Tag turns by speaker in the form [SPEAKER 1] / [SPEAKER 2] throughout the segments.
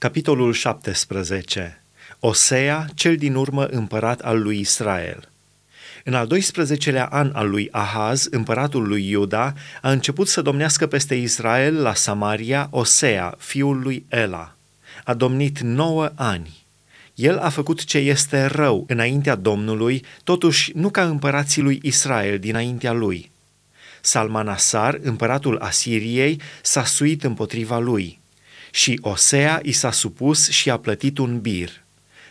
[SPEAKER 1] Capitolul 17. Osea, cel din urmă împărat al lui Israel. În al 12-lea an al lui Ahaz, împăratul lui Iuda, a început să domnească peste Israel la Samaria Osea, fiul lui Ela. A domnit nouă ani. El a făcut ce este rău înaintea Domnului, totuși nu ca împărații lui Israel dinaintea lui. Salmanasar, împăratul Asiriei, s-a suit împotriva lui și Osea i s-a supus și a plătit un bir.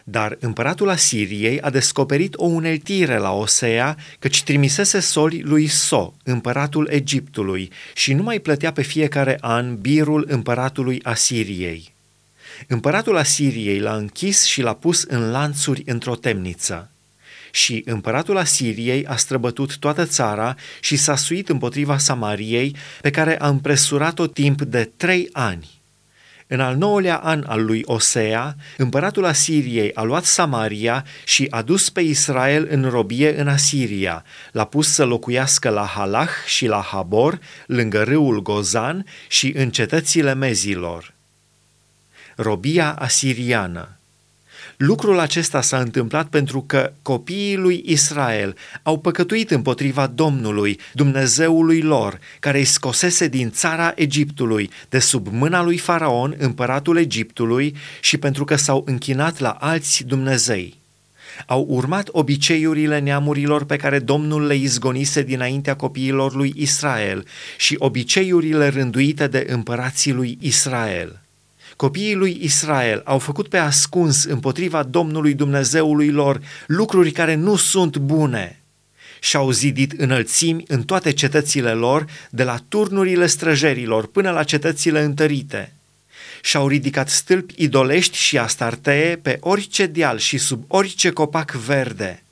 [SPEAKER 1] Dar împăratul Asiriei a descoperit o uneltire la Osea, căci trimisese soli lui So, împăratul Egiptului, și nu mai plătea pe fiecare an birul împăratului Asiriei. Împăratul Asiriei l-a închis și l-a pus în lanțuri într-o temniță. Și împăratul Asiriei a străbătut toată țara și s-a suit împotriva Samariei, pe care a împresurat-o timp de trei ani. În al nouălea an al lui Osea, împăratul Asiriei a luat Samaria și a dus pe Israel în robie în Asiria, l-a pus să locuiască la Halach și la Habor, lângă râul Gozan și în cetățile mezilor. Robia asiriană Lucrul acesta s-a întâmplat pentru că copiii lui Israel au păcătuit împotriva Domnului, Dumnezeului lor, care îi scosese din țara Egiptului, de sub mâna lui Faraon, împăratul Egiptului, și pentru că s-au închinat la alți Dumnezei. Au urmat obiceiurile neamurilor pe care Domnul le izgonise dinaintea copiilor lui Israel și obiceiurile rânduite de împărații lui Israel. Copiii lui Israel au făcut pe ascuns împotriva Domnului Dumnezeului lor lucruri care nu sunt bune și-au zidit înălțimi în toate cetățile lor, de la turnurile străjerilor până la cetățile întărite. Și-au ridicat stâlpi idolești și astartee pe orice deal și sub orice copac verde –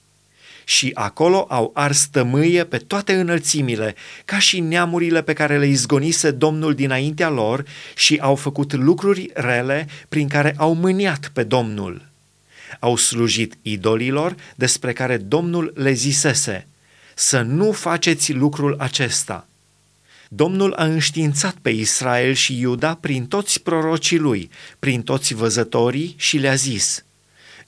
[SPEAKER 1] și acolo au ars tămâie pe toate înălțimile, ca și neamurile pe care le izgonise Domnul dinaintea lor și au făcut lucruri rele prin care au mâniat pe Domnul. Au slujit idolilor despre care Domnul le zisese, să nu faceți lucrul acesta. Domnul a înștiințat pe Israel și Iuda prin toți prorocii lui, prin toți văzătorii și le-a zis –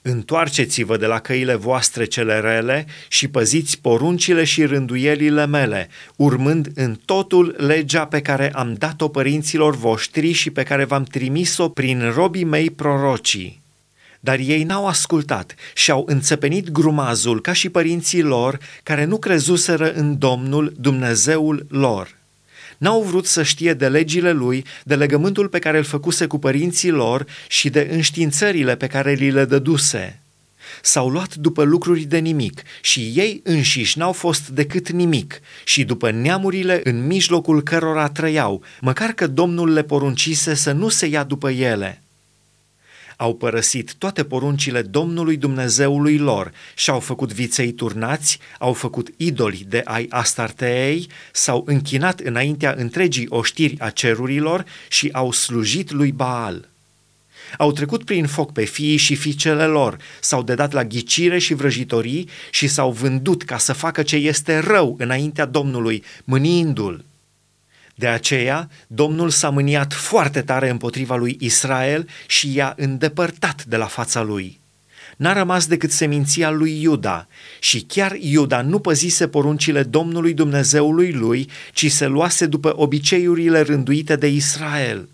[SPEAKER 1] Întoarceți-vă de la căile voastre cele rele și păziți poruncile și rânduielile mele, urmând în totul legea pe care am dat-o părinților voștri și pe care v-am trimis-o prin robii mei prorocii. Dar ei n-au ascultat și au înțepenit grumazul ca și părinții lor care nu crezuseră în Domnul Dumnezeul lor n-au vrut să știe de legile lui, de legământul pe care îl făcuse cu părinții lor și de înștiințările pe care li le dăduse. S-au luat după lucruri de nimic și ei înșiși n-au fost decât nimic și după neamurile în mijlocul cărora trăiau, măcar că Domnul le poruncise să nu se ia după ele au părăsit toate poruncile Domnului Dumnezeului lor și au făcut viței turnați, au făcut idoli de ai Astarteei, s-au închinat înaintea întregii oștiri a cerurilor și au slujit lui Baal. Au trecut prin foc pe fiii și fiicele lor, s-au dedat la ghicire și vrăjitorii și s-au vândut ca să facă ce este rău înaintea Domnului, mâniindu-l. De aceea, Domnul s-a mâniat foarte tare împotriva lui Israel și i-a îndepărtat de la fața lui. N-a rămas decât seminția lui Iuda și chiar Iuda nu păzise poruncile Domnului Dumnezeului lui, ci se luase după obiceiurile rânduite de Israel.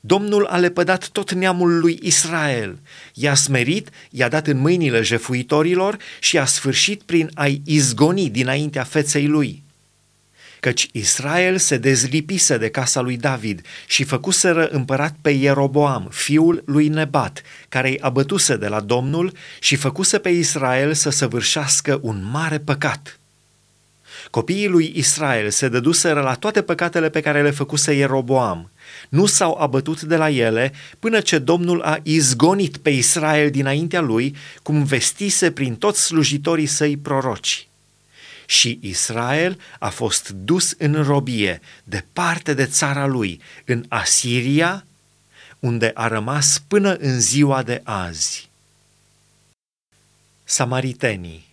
[SPEAKER 1] Domnul a lepădat tot neamul lui Israel, i-a smerit, i-a dat în mâinile jefuitorilor și a sfârșit prin a-i izgoni dinaintea feței lui căci Israel se dezlipise de casa lui David și făcuseră împărat pe Ieroboam, fiul lui Nebat, care îi abătuse de la Domnul și făcuse pe Israel să săvârșească un mare păcat. Copiii lui Israel se dăduseră la toate păcatele pe care le făcuse Ieroboam. Nu s-au abătut de la ele până ce Domnul a izgonit pe Israel dinaintea lui, cum vestise prin toți slujitorii săi proroci și Israel a fost dus în robie departe de țara lui, în Asiria, unde a rămas până în ziua de azi. Samaritenii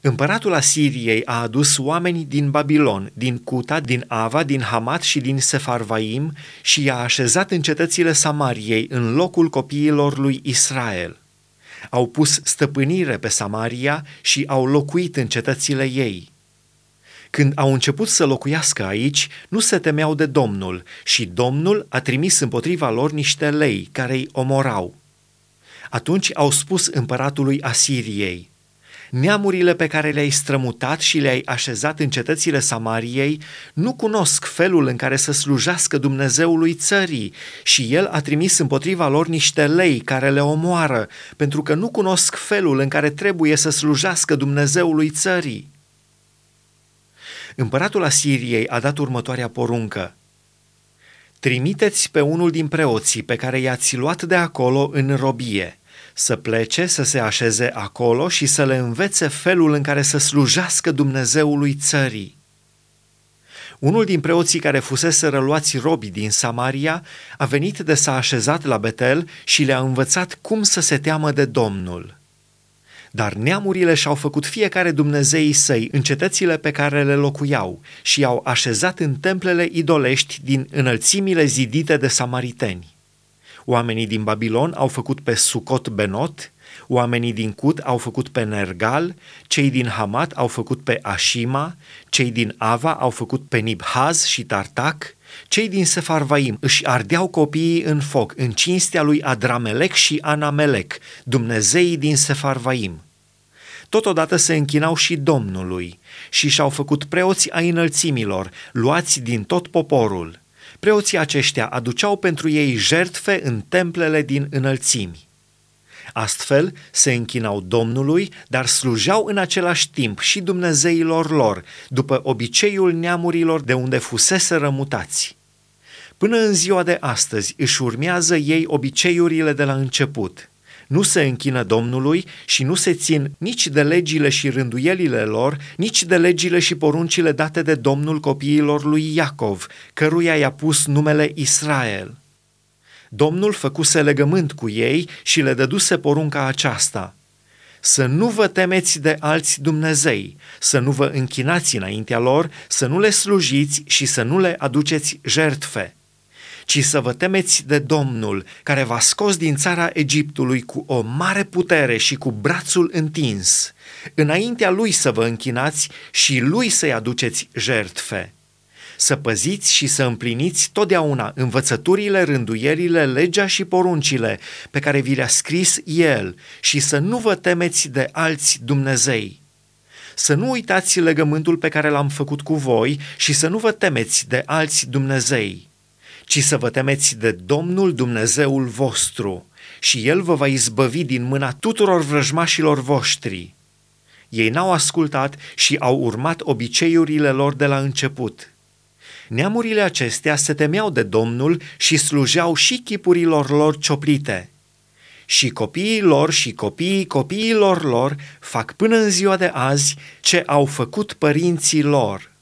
[SPEAKER 1] Împăratul Asiriei a adus oameni din Babilon, din Cuta, din Ava, din Hamat și din Sefarvaim și i-a așezat în cetățile Samariei în locul copiilor lui Israel. Au pus stăpânire pe Samaria și au locuit în cetățile ei. Când au început să locuiască aici, nu se temeau de Domnul și Domnul a trimis împotriva lor niște lei care îi omorau. Atunci au spus împăratului Asiriei – Neamurile pe care le-ai strămutat și le-ai așezat în cetățile Samariei nu cunosc felul în care să slujească Dumnezeului țării și El a trimis împotriva lor niște lei care le omoară, pentru că nu cunosc felul în care trebuie să slujească Dumnezeului țării. Împăratul Asiriei a dat următoarea poruncă. Trimiteți pe unul din preoții pe care i-ați luat de acolo în robie – să plece, să se așeze acolo și să le învețe felul în care să slujească Dumnezeului țării. Unul din preoții care fusese răluați robi din Samaria a venit de s-a așezat la Betel și le-a învățat cum să se teamă de Domnul. Dar neamurile și-au făcut fiecare dumnezeii săi în cetățile pe care le locuiau și i-au așezat în templele idolești din înălțimile zidite de samariteni. Oamenii din Babilon au făcut pe Sucot Benot, oamenii din Cut au făcut pe Nergal, cei din Hamat au făcut pe Ashima, cei din Ava au făcut pe Nibhaz și Tartac, cei din Sefarvaim își ardeau copiii în foc în cinstea lui Adramelec și Anamelec, Dumnezeii din Sefarvaim. Totodată se închinau și Domnului și și-au făcut preoți ai înălțimilor, luați din tot poporul – Preoții aceștia aduceau pentru ei jertfe în templele din înălțimi. Astfel se închinau Domnului, dar slujeau în același timp și Dumnezeilor lor, după obiceiul neamurilor de unde fusese rămutați. Până în ziua de astăzi își urmează ei obiceiurile de la început – nu se închină Domnului și nu se țin nici de legile și rânduielile lor, nici de legile și poruncile date de Domnul copiilor lui Iacov, căruia i-a pus numele Israel. Domnul făcuse legământ cu ei și le dăduse porunca aceasta – să nu vă temeți de alți Dumnezei, să nu vă închinați înaintea lor, să nu le slujiți și să nu le aduceți jertfe ci să vă temeți de Domnul, care v-a scos din țara Egiptului cu o mare putere și cu brațul întins, înaintea lui să vă închinați și lui să-i aduceți jertfe. Să păziți și să împliniți totdeauna învățăturile, rânduierile, legea și poruncile pe care vi le-a scris El și să nu vă temeți de alți Dumnezei. Să nu uitați legământul pe care l-am făcut cu voi și să nu vă temeți de alți Dumnezei ci să vă temeți de Domnul Dumnezeul vostru și El vă va izbăvi din mâna tuturor vrăjmașilor voștri. Ei n-au ascultat și au urmat obiceiurile lor de la început. Neamurile acestea se temeau de Domnul și slujeau și chipurilor lor cioplite. Și copiii lor și copiii copiilor lor fac până în ziua de azi ce au făcut părinții lor –